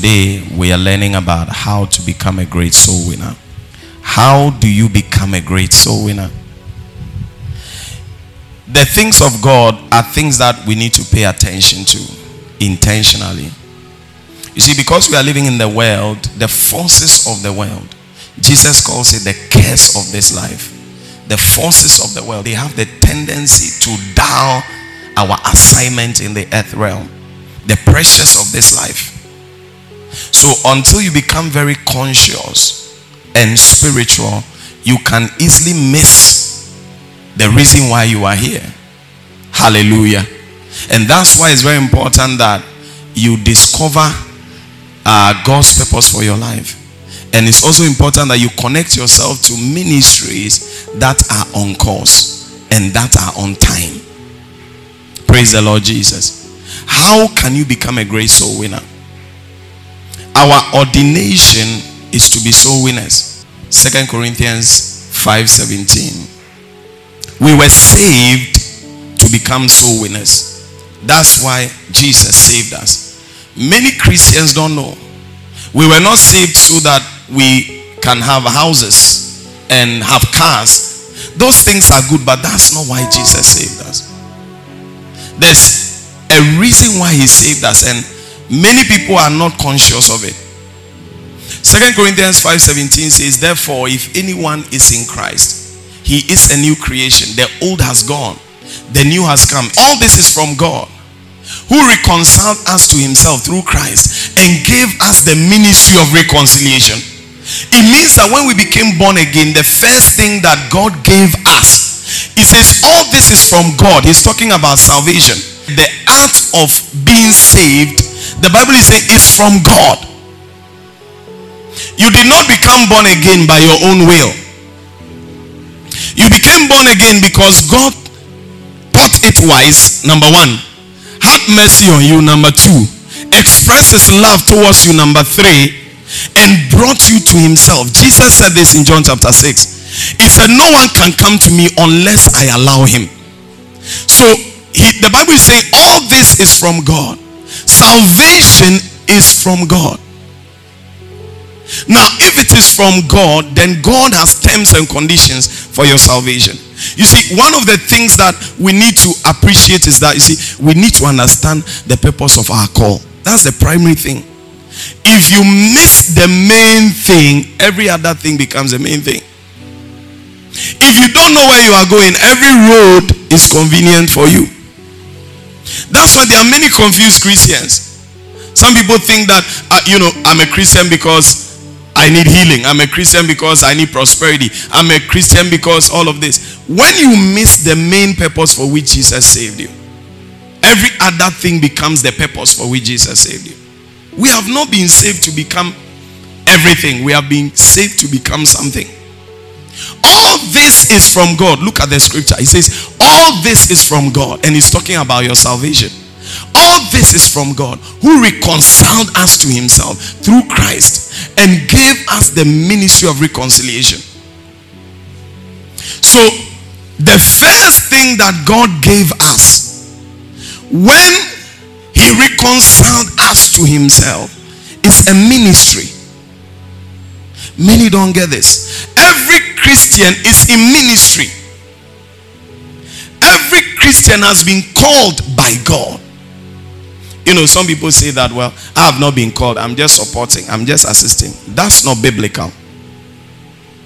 today we are learning about how to become a great soul winner. How do you become a great soul winner? The things of God are things that we need to pay attention to intentionally. You see, because we are living in the world, the forces of the world, Jesus calls it the curse of this life. The forces of the world, they have the tendency to dull our assignment in the earth realm, the pressures of this life. So, until you become very conscious and spiritual, you can easily miss the reason why you are here. Hallelujah. And that's why it's very important that you discover uh, God's purpose for your life. And it's also important that you connect yourself to ministries that are on course and that are on time. Praise the Lord Jesus. How can you become a great soul winner? Our ordination is to be soul winners. Second Corinthians 5:17. We were saved to become soul winners. That's why Jesus saved us. Many Christians don't know. We were not saved so that we can have houses and have cars. Those things are good, but that's not why Jesus saved us. There's a reason why he saved us, and many people are not conscious of it. Second Corinthians 5:17 says, Therefore, if anyone is in Christ, he is a new creation. The old has gone the new has come. All this is from God who reconciled us to himself through Christ and gave us the ministry of reconciliation. It means that when we became born again, the first thing that God gave us, he says, All this is from God. He's talking about salvation. The act of being saved, the Bible is saying, it's from God. You did not become born again by your own will. You became born again because God thought it wise, number one, have mercy on you, number two, express his love towards you, number three, and brought you to himself. Jesus said this in John chapter 6. He said, No one can come to me unless I allow him. So he, the Bible is saying all this is from God. Salvation is from God. Now, if it is from God, then God has terms and conditions for your salvation. You see, one of the things that we need to appreciate is that, you see, we need to understand the purpose of our call. That's the primary thing. If you miss the main thing, every other thing becomes the main thing. If you don't know where you are going, every road is convenient for you. That's why there are many confused Christians. Some people think that, uh, you know, I'm a Christian because I need healing. I'm a Christian because I need prosperity. I'm a Christian because all of this. When you miss the main purpose for which Jesus saved you, every other thing becomes the purpose for which Jesus saved you. We have not been saved to become everything, we have been saved to become something. All this is from God. Look at the scripture. He says, All this is from God. And he's talking about your salvation. All this is from God who reconciled us to himself through Christ and gave us the ministry of reconciliation. So, the first thing that God gave us when he reconciled us to himself is a ministry. Many don't get this. Every Christian is in ministry. Every Christian has been called by God. You know, some people say that, well, I have not been called. I'm just supporting. I'm just assisting. That's not biblical.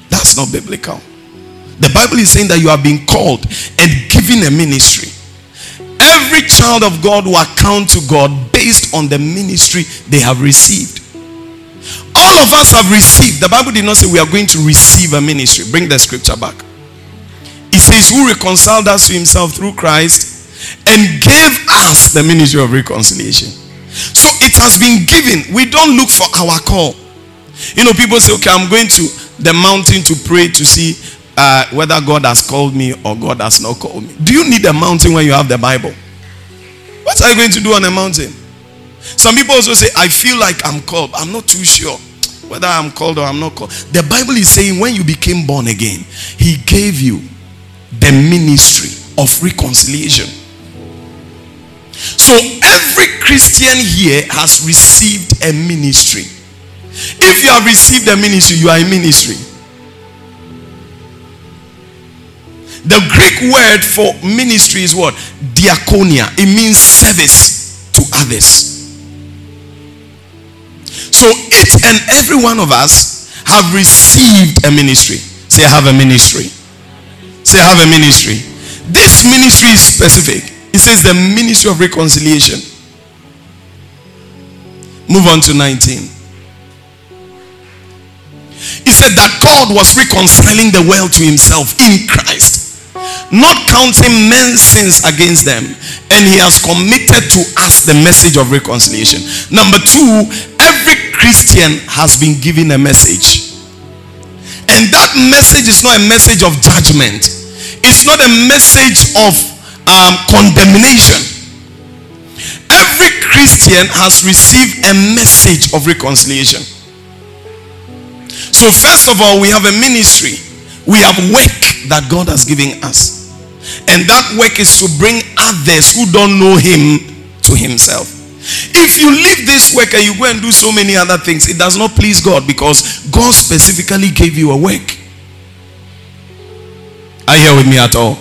That's not biblical. The Bible is saying that you have been called and given a ministry. Every child of God will account to God based on the ministry they have received. All of us have received. The Bible did not say we are going to receive a ministry. Bring the scripture back. It says, Who reconciled us to himself through Christ and gave us the ministry of reconciliation. So it has been given. We don't look for our call. You know, people say, okay, I'm going to the mountain to pray to see uh, whether God has called me or God has not called me. Do you need a mountain when you have the Bible? What are you going to do on a mountain? Some people also say, I feel like I'm called. I'm not too sure whether I'm called or I'm not called. The Bible is saying when you became born again, He gave you the ministry of reconciliation. So every Christian here has received a ministry. If you have received a ministry, you are in ministry. The Greek word for ministry is what? Diakonia. It means service to others. So each and every one of us have received a ministry. Say, I have a ministry. Say, I have a ministry. This ministry is specific. It says the ministry of reconciliation. Move on to 19. He said that God was reconciling the world to himself in Christ, not counting men's sins against them, and he has committed to us the message of reconciliation. Number two, Christian has been given a message. And that message is not a message of judgment, it's not a message of um, condemnation. Every Christian has received a message of reconciliation. So, first of all, we have a ministry, we have work that God has given us, and that work is to bring others who don't know Him to Himself. If you leave this work and you go and do so many other things, it does not please God because God specifically gave you a work. Are you with me at all?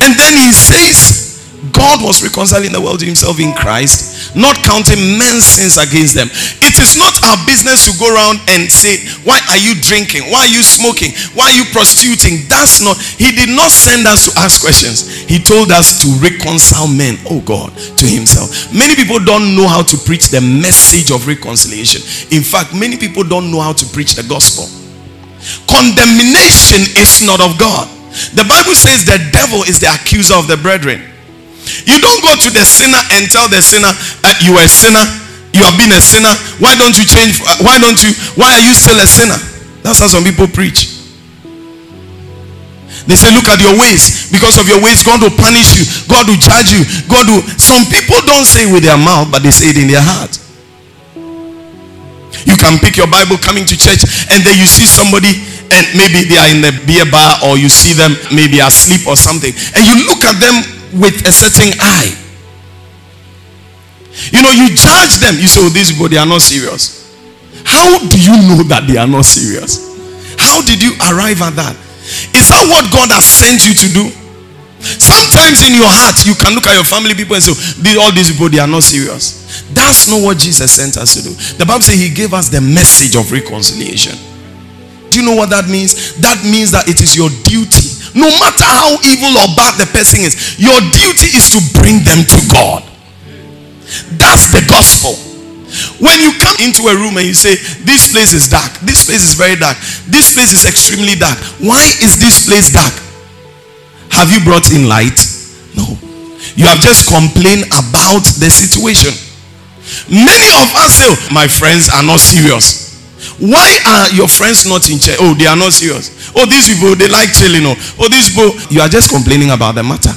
And then he says, God was reconciling the world to himself in Christ, not counting men's sins against them. It is not our business to go around and say, Why are you drinking? Why are you smoking? Why are you prostituting? That's not, he did not send us to ask questions. He told us to reconcile men, oh God, to himself. Many people don't know how to preach the message of reconciliation. In fact, many people don't know how to preach the gospel. Condemnation is not of God. The Bible says the devil is the accuser of the brethren. You don't go to the sinner and tell the sinner, uh, you are a sinner, you have been a sinner. Why don't you change? Why don't you? Why are you still a sinner? That's how some people preach. They say, Look at your ways. Because of your ways, God will punish you. God will judge you. God will. Some people don't say it with their mouth, but they say it in their heart. You can pick your Bible coming to church, and then you see somebody, and maybe they are in the beer bar, or you see them maybe asleep or something, and you look at them with a certain eye. You know, you judge them. You say, oh, these people, they are not serious. How do you know that they are not serious? How did you arrive at that? Is that what God has sent you to do? Sometimes in your heart, you can look at your family people and say, all these people, they are not serious. That's not what Jesus sent us to do. The Bible says he gave us the message of reconciliation. Do you know what that means? That means that it is your duty no matter how evil or bad the person is, your duty is to bring them to God. That's the gospel. When you come into a room and you say, This place is dark, this place is very dark, this place is extremely dark. Why is this place dark? Have you brought in light? No. You have just complained about the situation. Many of us say, oh, My friends are not serious. Why are your friends not in church? Oh, they are not serious. Oh, these people, they like chilling. Oh, oh these people, you are just complaining about the matter.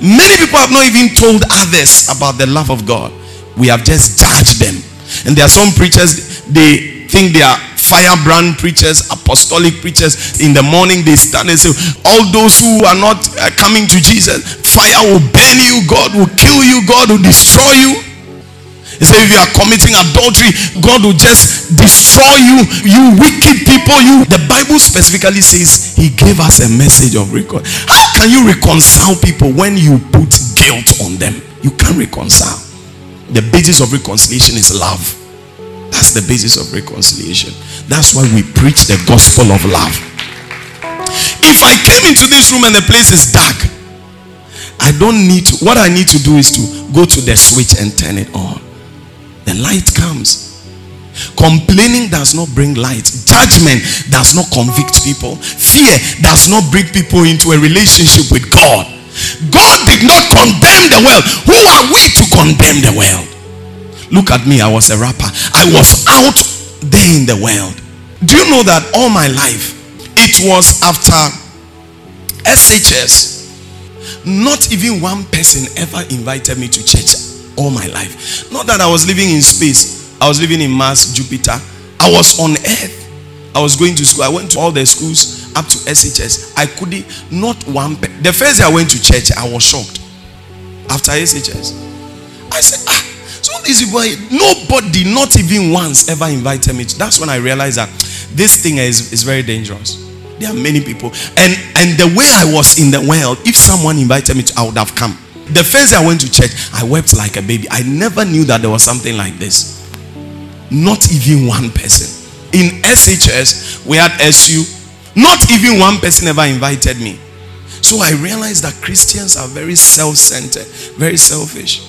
Many people have not even told others about the love of God. We have just judged them. And there are some preachers, they think they are firebrand preachers, apostolic preachers. In the morning, they stand and say, All those who are not uh, coming to Jesus, fire will burn you, God will kill you, God will destroy you. He if you are committing adultery, God will just destroy you. You wicked people. You. The Bible specifically says He gave us a message of reconcile. How can you reconcile people when you put guilt on them? You can't reconcile. The basis of reconciliation is love. That's the basis of reconciliation. That's why we preach the gospel of love. If I came into this room and the place is dark, I don't need to. What I need to do is to go to the switch and turn it on the light comes. Complaining does not bring light. Judgment does not convict people. Fear does not bring people into a relationship with God. God did not condemn the world. Who are we to condemn the world? Look at me. I was a rapper. I was out there in the world. Do you know that all my life it was after SHS? Not even one person ever invited me to church all my life. Not that I was living in space, I was living in Mars, Jupiter. I was on earth. I was going to school. I went to all the schools up to SHS. I couldn't, not one. the first day I went to church, I was shocked. after SHS. I said, ah, so is why nobody, not even once, ever invited me. That's when I realized that this thing is, is very dangerous. There are many people, and and the way I was in the world, if someone invited me to, I would have come. The first day I went to church, I wept like a baby. I never knew that there was something like this. Not even one person. In SHS, we had SU. Not even one person ever invited me. So I realized that Christians are very self centered, very selfish.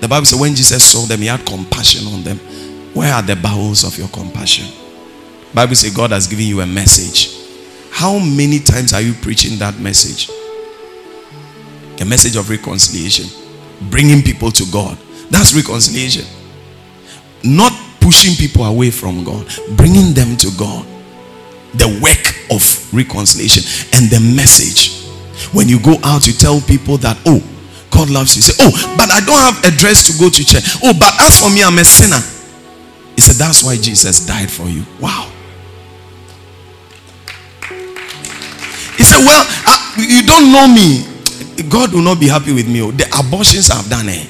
The Bible says when Jesus saw them, he had compassion on them. Where are the bowels of your compassion? Bible says God has given you a message. How many times are you preaching that message? A message of reconciliation, bringing people to God. That's reconciliation. Not pushing people away from God, bringing them to God. The work of reconciliation and the message. When you go out, you tell people that, oh, God loves you. Say, oh, but I don't have a dress to go to church. Oh, but as for me, I'm a sinner. He said, that's why Jesus died for you. Wow. He said, well, uh, you don't know me. God will not be happy with me. Oh. The abortions I've done, eh?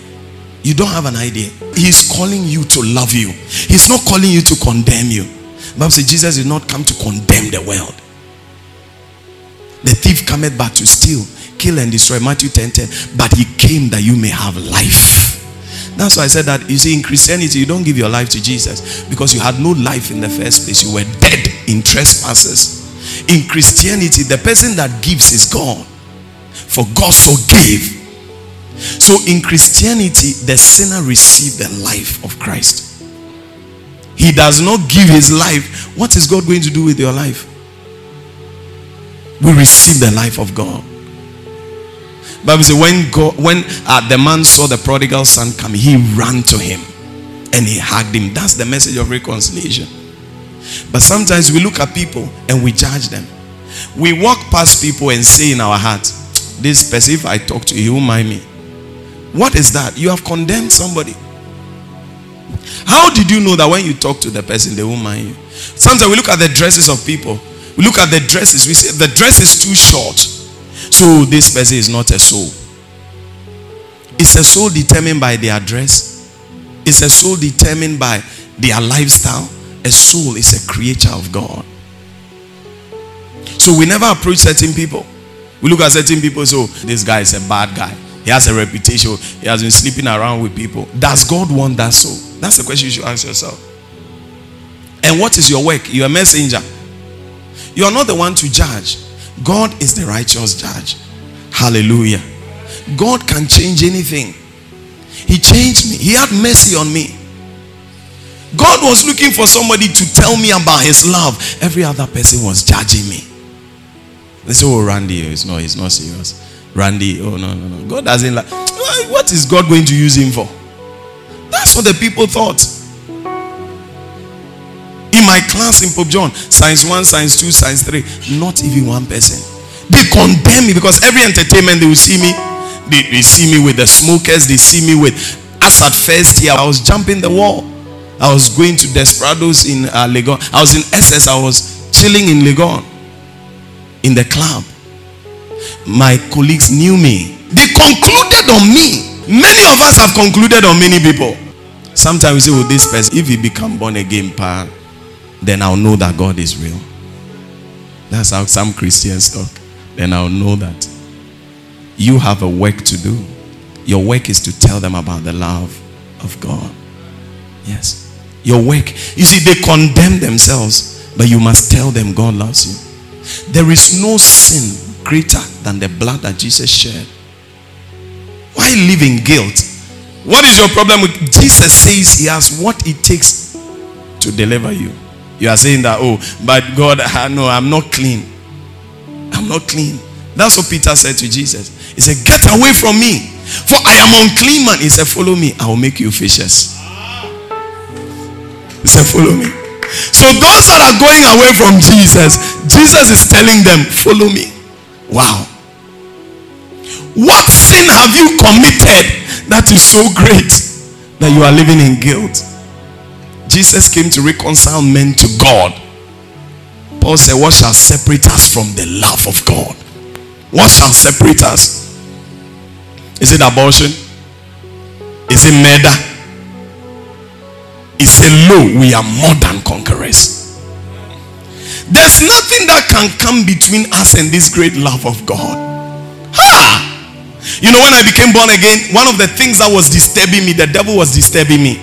You don't have an idea. He's calling you to love you. He's not calling you to condemn you. Bible says Jesus did not come to condemn the world. The thief cometh but to steal, kill and destroy. Matthew 10 10. But he came that you may have life. That's why I said that you see, in Christianity, you don't give your life to Jesus because you had no life in the first place. You were dead in trespasses. In Christianity, the person that gives is God. For God so gave. So in Christianity, the sinner received the life of Christ. He does not give his life. What is God going to do with your life? We receive the life of God. Bible says when God, when uh, the man saw the prodigal son coming, he ran to him and he hugged him. That's the message of reconciliation. But sometimes we look at people and we judge them. We walk past people and say in our heart, "This person, if I talk to you, you mind me." What is that? You have condemned somebody. How did you know that when you talk to the person, they won't mind you? Sometimes we look at the dresses of people. We look at the dresses. We say the dress is too short. So this person is not a soul. It's a soul determined by their dress. It's a soul determined by their lifestyle. A soul is a creature of God. So we never approach certain people. We look at certain people, so this guy is a bad guy. He has a reputation. He has been sleeping around with people. Does God want that soul? That's the question you should ask yourself. And what is your work? You're a messenger. You are not the one to judge. God is the righteous judge. Hallelujah. God can change anything. He changed me. He had mercy on me. God was looking for somebody to tell me about his love. Every other person was judging me. They say, Oh, Randy, it's not, it's not serious. Randy, oh no, no, no. God doesn't like what is God going to use him for? That's what the people thought. In my class in Pope John, science 1, science 2, science 3, not even one person. They condemn me because every entertainment they will see me, they, they see me with the smokers, they see me with as at first year, I was jumping the wall. I was going to Desperados in uh, Legon. I was in SS, I was chilling in Legon in the club. My colleagues knew me. They concluded on me. Many of us have concluded on many people. Sometimes we say, "Well, this person, if he become born again, pa, then I'll know that God is real. That's how some Christians talk. Then I'll know that. You have a work to do. Your work is to tell them about the love of God. Yes. Your work. You see, they condemn themselves, but you must tell them God loves you. There is no sin greater than the blood that Jesus shed. Why live in guilt? What is your problem with Jesus says he has what it takes to deliver you. You are saying that, oh, but God, no, I'm not clean. I'm not clean. That's what Peter said to Jesus. He said, Get away from me, for I am unclean man. He said, Follow me, I will make you fishers. He said, Follow me. So those that are going away from Jesus, Jesus is telling them, Follow me. Wow. What sin have you committed that is so great that you are living in guilt? Jesus came to reconcile men to God. Paul said, What shall separate us from the love of God? What shall separate us? Is it abortion? Is it murder? He said, Lo, we are more than conquerors. There's nothing that can come between us and this great love of God. Ha! You know, when I became born again, one of the things that was disturbing me, the devil was disturbing me.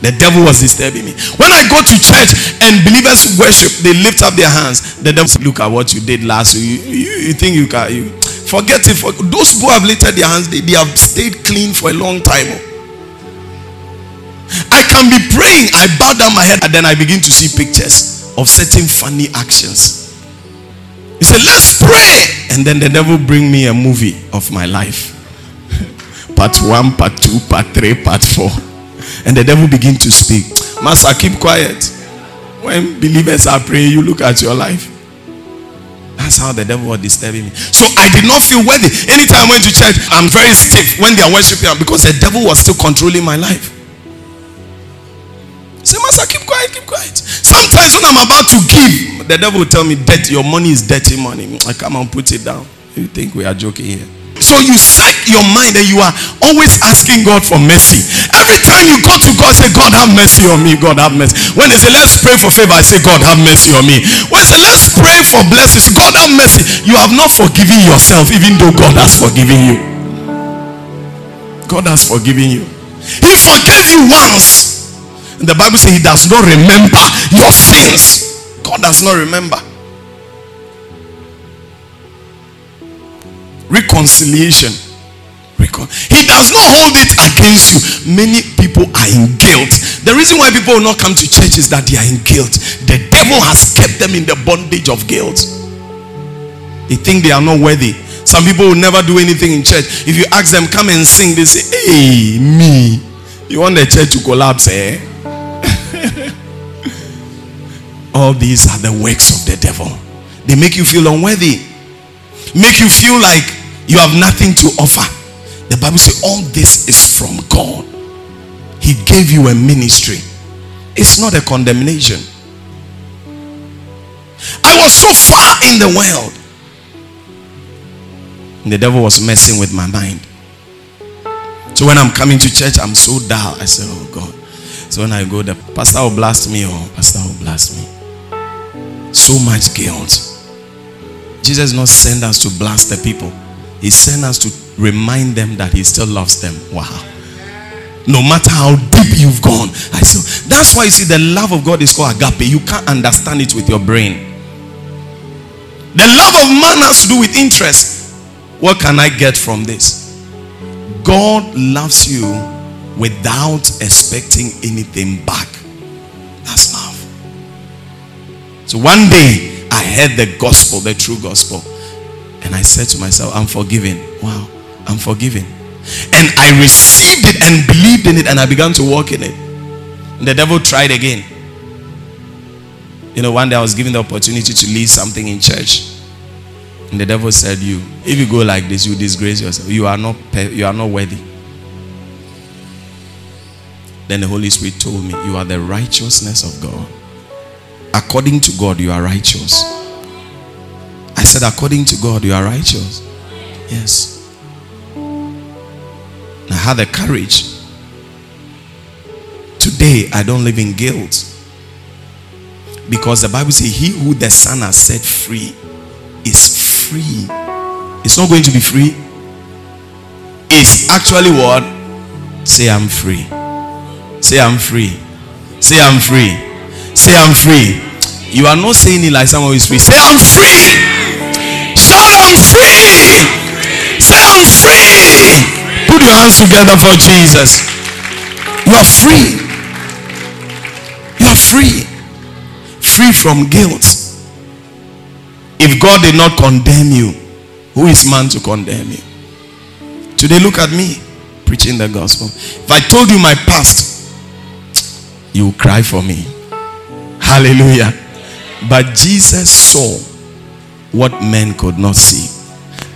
The devil was disturbing me. When I go to church and believers worship, they lift up their hands. The devil says, Look at what you did last week. You, you, you think you can. You, forget it. For those who have lifted their hands, they, they have stayed clean for a long time. I can be praying. I bow down my head and then I begin to see pictures of certain funny actions. He said, Let's pray. And then the devil bring me a movie of my life. part one, part two, part three, part four. And the devil begin to speak. Master, keep quiet. When believers are praying, you look at your life. That's how the devil was disturbing me. So I did not feel worthy. Anytime I went to church, I'm very stiff when they are worshiping because the devil was still controlling my life. Master, keep quiet, keep quiet. Sometimes when I'm about to give, the devil will tell me, "Dirty, your money is dirty money." I come and put it down. You think we are joking here? So you set your mind and you are always asking God for mercy. Every time you go to God, say, God have mercy on me. God have mercy. When they say, let's pray for favor, I say, God have mercy on me. When they say, let's pray for blessings, God have mercy. You have not forgiven yourself, even though God has forgiven you. God has forgiven you. He forgave you once. The Bible says he does not remember your sins. God does not remember. reconciliation. He does not hold it against you. Many people are in guilt. The reason why people will not come to church is that they are in guilt. The devil has kept them in the bondage of guilt. They think they are not worthy. Some people will never do anything in church. If you ask them, come and sing, they say, Hey, me. You want the church to collapse, eh? All these are the works of the devil. They make you feel unworthy, make you feel like you have nothing to offer. The Bible says all this is from God. He gave you a ministry. It's not a condemnation. I was so far in the world. And the devil was messing with my mind. So when I'm coming to church, I'm so dull. I say, Oh God. So when I go, the pastor will blast me, or oh, pastor will blast me. So much guilt. Jesus not send us to blast the people. He sent us to remind them that He still loves them. Wow. No matter how deep you've gone, I still. That's why you see the love of God is called agape. You can't understand it with your brain. The love of man has to do with interest. What can I get from this? God loves you without expecting anything back. That's love. So one day I heard the gospel, the true gospel. And I said to myself, I'm forgiven. Wow, I'm forgiven. And I received it and believed in it and I began to walk in it. And the devil tried again. You know, one day I was given the opportunity to lead something in church. And the devil said, You, if you go like this, you disgrace yourself. You are not you are not worthy. Then the Holy Spirit told me, You are the righteousness of God. According to God, you are righteous. I said, according to God, you are righteous. Yes. I had the courage. Today, I don't live in guilt. Because the Bible says, He who the Son has set free is free. It's not going to be free. It's actually what? Say, I'm free. Say, I'm free. Say, I'm free. Say, I'm free. You are not saying it like someone is free. Say, I'm free. Shout, I'm free. Say, I'm free. Put your hands together for Jesus. You are free. You are free. Free from guilt. If God did not condemn you, who is man to condemn you? Today, look at me preaching the gospel. If I told you my past, you cry for me. Hallelujah. But Jesus saw what men could not see.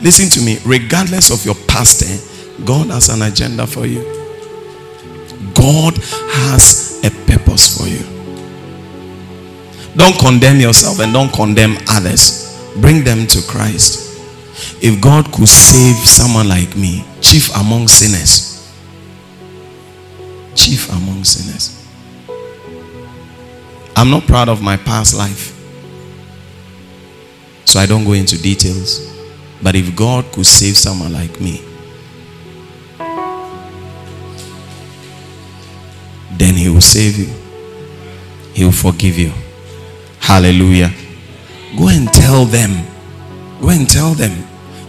Listen to me, regardless of your past, eh, God has an agenda for you. God has a purpose for you. Don't condemn yourself and don't condemn others. Bring them to Christ. If God could save someone like me, chief among sinners, chief among sinners. I'm not proud of my past life. So I don't go into details. But if God could save someone like me, then He will save you, He will forgive you. Hallelujah. Go and tell them. Go and tell them.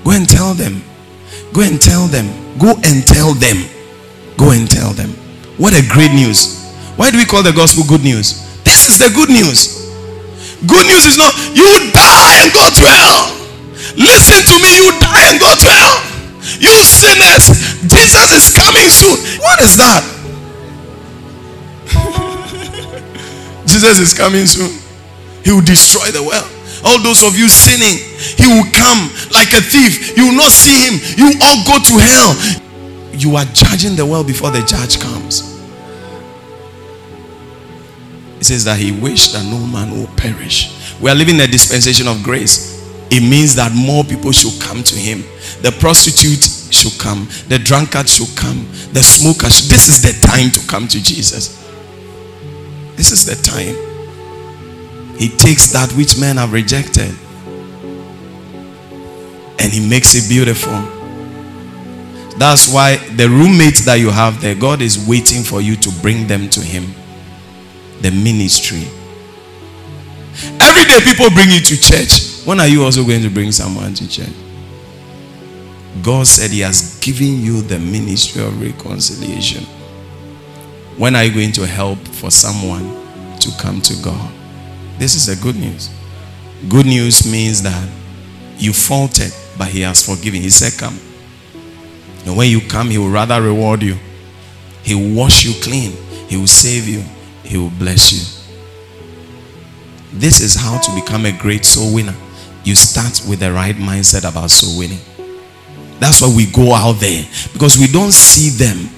Go and tell them. Go and tell them. Go and tell them. Go and tell them. What a great news. Why do we call the gospel good news? This is the good news. Good news is not you die and go to hell. Listen to me, you die and go to hell. You sinners, Jesus is coming soon. What is that? Jesus is coming soon. He will destroy the world. All those of you sinning, he will come like a thief. You will not see him. You all go to hell. You are judging the world before the judge comes. Says that he wished that no man will perish. We are living in a dispensation of grace. It means that more people should come to him. The prostitute should come. The drunkard should come. The smoker. Should, this is the time to come to Jesus. This is the time. He takes that which men have rejected and he makes it beautiful. That's why the roommates that you have there, God is waiting for you to bring them to him the ministry. Every day people bring you to church. When are you also going to bring someone to church? God said He has given you the ministry of reconciliation. When are you going to help for someone to come to God? This is the good news. Good news means that you faulted, but He has forgiven. He said, Come. And when you come, He will rather reward you, He will wash you clean, He will save you, he will bless you. This is how to become a great soul winner. You start with the right mindset about soul winning. That's why we go out there because we don't see them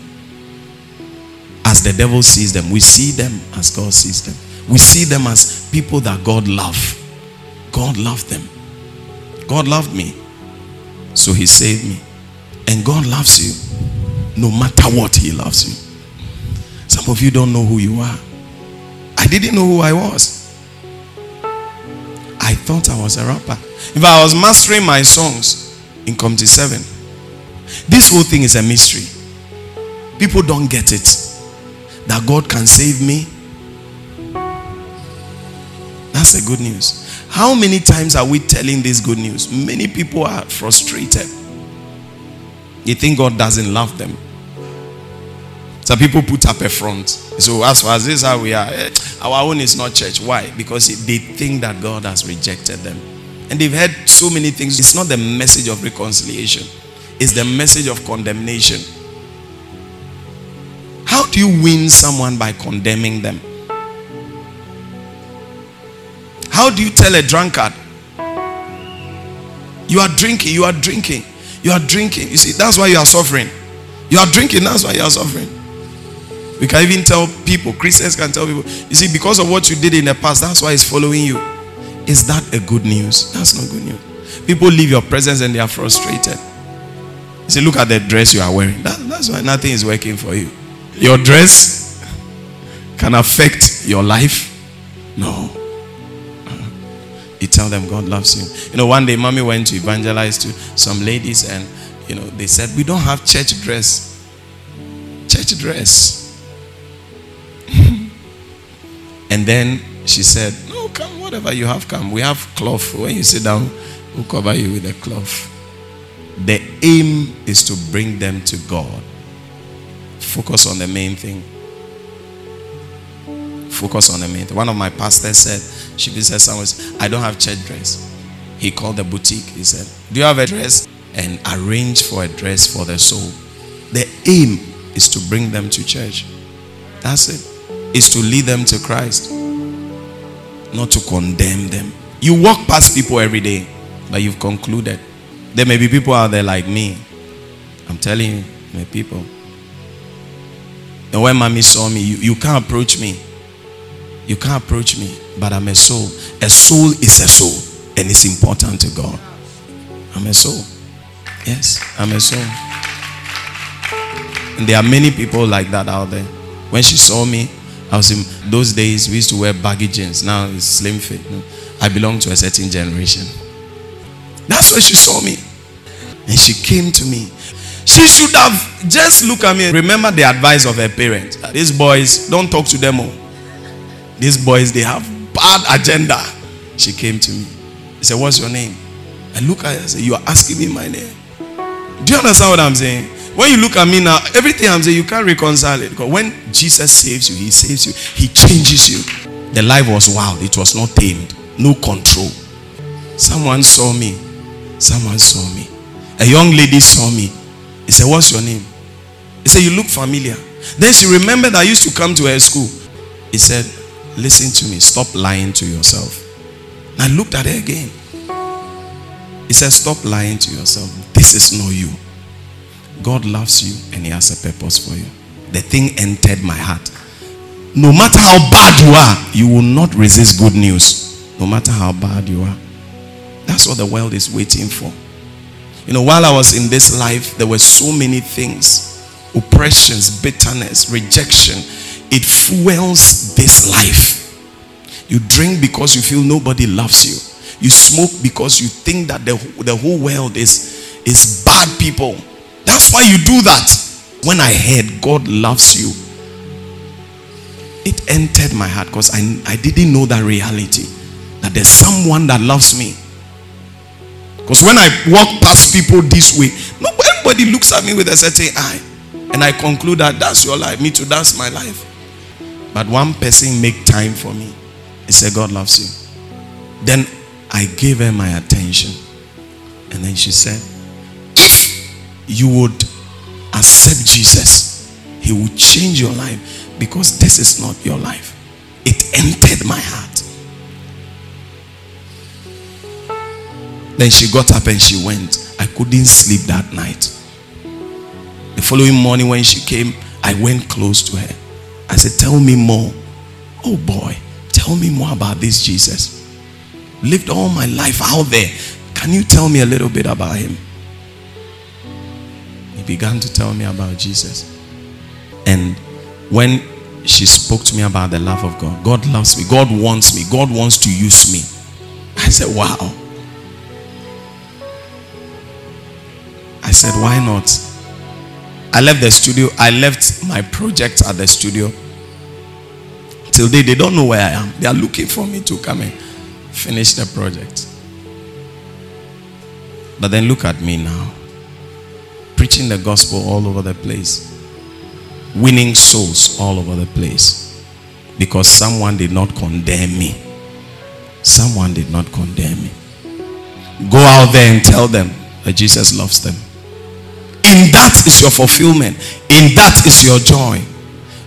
as the devil sees them. We see them as God sees them. We see them as people that God love. God loved them. God loved me. So he saved me. And God loves you. No matter what, he loves you. Some of you don't know who you are. I didn't know who I was. I thought I was a rapper. If I was mastering my songs in Committee 7, this whole thing is a mystery. People don't get it. That God can save me. That's the good news. How many times are we telling this good news? Many people are frustrated. They think God doesn't love them. Some people put up a front. So as far as this how we are, eh, our own is not church. Why? Because they think that God has rejected them. And they've heard so many things. It's not the message of reconciliation. It's the message of condemnation. How do you win someone by condemning them? How do you tell a drunkard? You are drinking, you are drinking, you are drinking. You see, that's why you are suffering. You are drinking, that's why you are suffering. We can even tell people, Christians can tell people, you see, because of what you did in the past, that's why it's following you. Is that a good news? That's not good news. People leave your presence and they are frustrated. You see, look at the dress you are wearing. That, that's why nothing is working for you. Your dress can affect your life. No. You tell them God loves you. You know, one day mommy went to evangelize to some ladies and you know they said, We don't have church dress. Church dress. And then she said, No, come, whatever you have, come. We have cloth. When you sit down, we'll cover you with a cloth. The aim is to bring them to God. Focus on the main thing. Focus on the main thing. One of my pastors said, she visited someone, I don't have church dress. He called the boutique. He said, Do you have a dress? And arrange for a dress for the soul. The aim is to bring them to church. That's it is to lead them to Christ, not to condemn them. You walk past people every day, but you've concluded. There may be people out there like me. I'm telling you, my people. And when mommy saw me, you, you can't approach me. You can't approach me, but I'm a soul. A soul is a soul, and it's important to God. I'm a soul. Yes, I'm a soul. And there are many people like that out there. When she saw me, I was in those days we used to wear baggy jeans. Now it's slim fit. I belong to a certain generation. That's where she saw me. And she came to me. She should have just look at me. Remember the advice of her parents. These boys, don't talk to them all. These boys, they have bad agenda. She came to me. He said, What's your name? I look at her and say, You are asking me my name. Do you understand what I'm saying? When you look at me now, everything I'm saying, you can't reconcile it. Because when Jesus saves you, He saves you, He changes you. The life was wild, it was not tamed, no control. Someone saw me. Someone saw me. A young lady saw me. He said, What's your name? He said, You look familiar. Then she remembered I used to come to her school. He said, Listen to me. Stop lying to yourself. And I looked at her again. He said, Stop lying to yourself. This is not you. God loves you and He has a purpose for you. The thing entered my heart. No matter how bad you are, you will not resist good news. No matter how bad you are. That's what the world is waiting for. You know, while I was in this life, there were so many things oppressions, bitterness, rejection. It fuels this life. You drink because you feel nobody loves you. You smoke because you think that the, the whole world is, is bad people. That's why you do that. When I heard God loves you, it entered my heart because I, I didn't know that reality. That there's someone that loves me. Because when I walk past people this way, nobody looks at me with a certain eye. And I conclude that that's your life. Me too, that's my life. But one person make time for me. He said, God loves you. Then I gave her my attention. And then she said, you would accept Jesus, he will change your life because this is not your life. It entered my heart. Then she got up and she went. I couldn't sleep that night. The following morning, when she came, I went close to her. I said, Tell me more. Oh boy, tell me more about this Jesus lived all my life out there. Can you tell me a little bit about him? Began to tell me about Jesus. And when she spoke to me about the love of God, God loves me, God wants me, God wants to use me. I said, Wow. I said, Why not? I left the studio, I left my project at the studio. Till they, they don't know where I am. They are looking for me to come and finish the project. But then look at me now. Preaching the gospel all over the place. Winning souls all over the place. Because someone did not condemn me. Someone did not condemn me. Go out there and tell them that Jesus loves them. In that is your fulfillment. In that is your joy.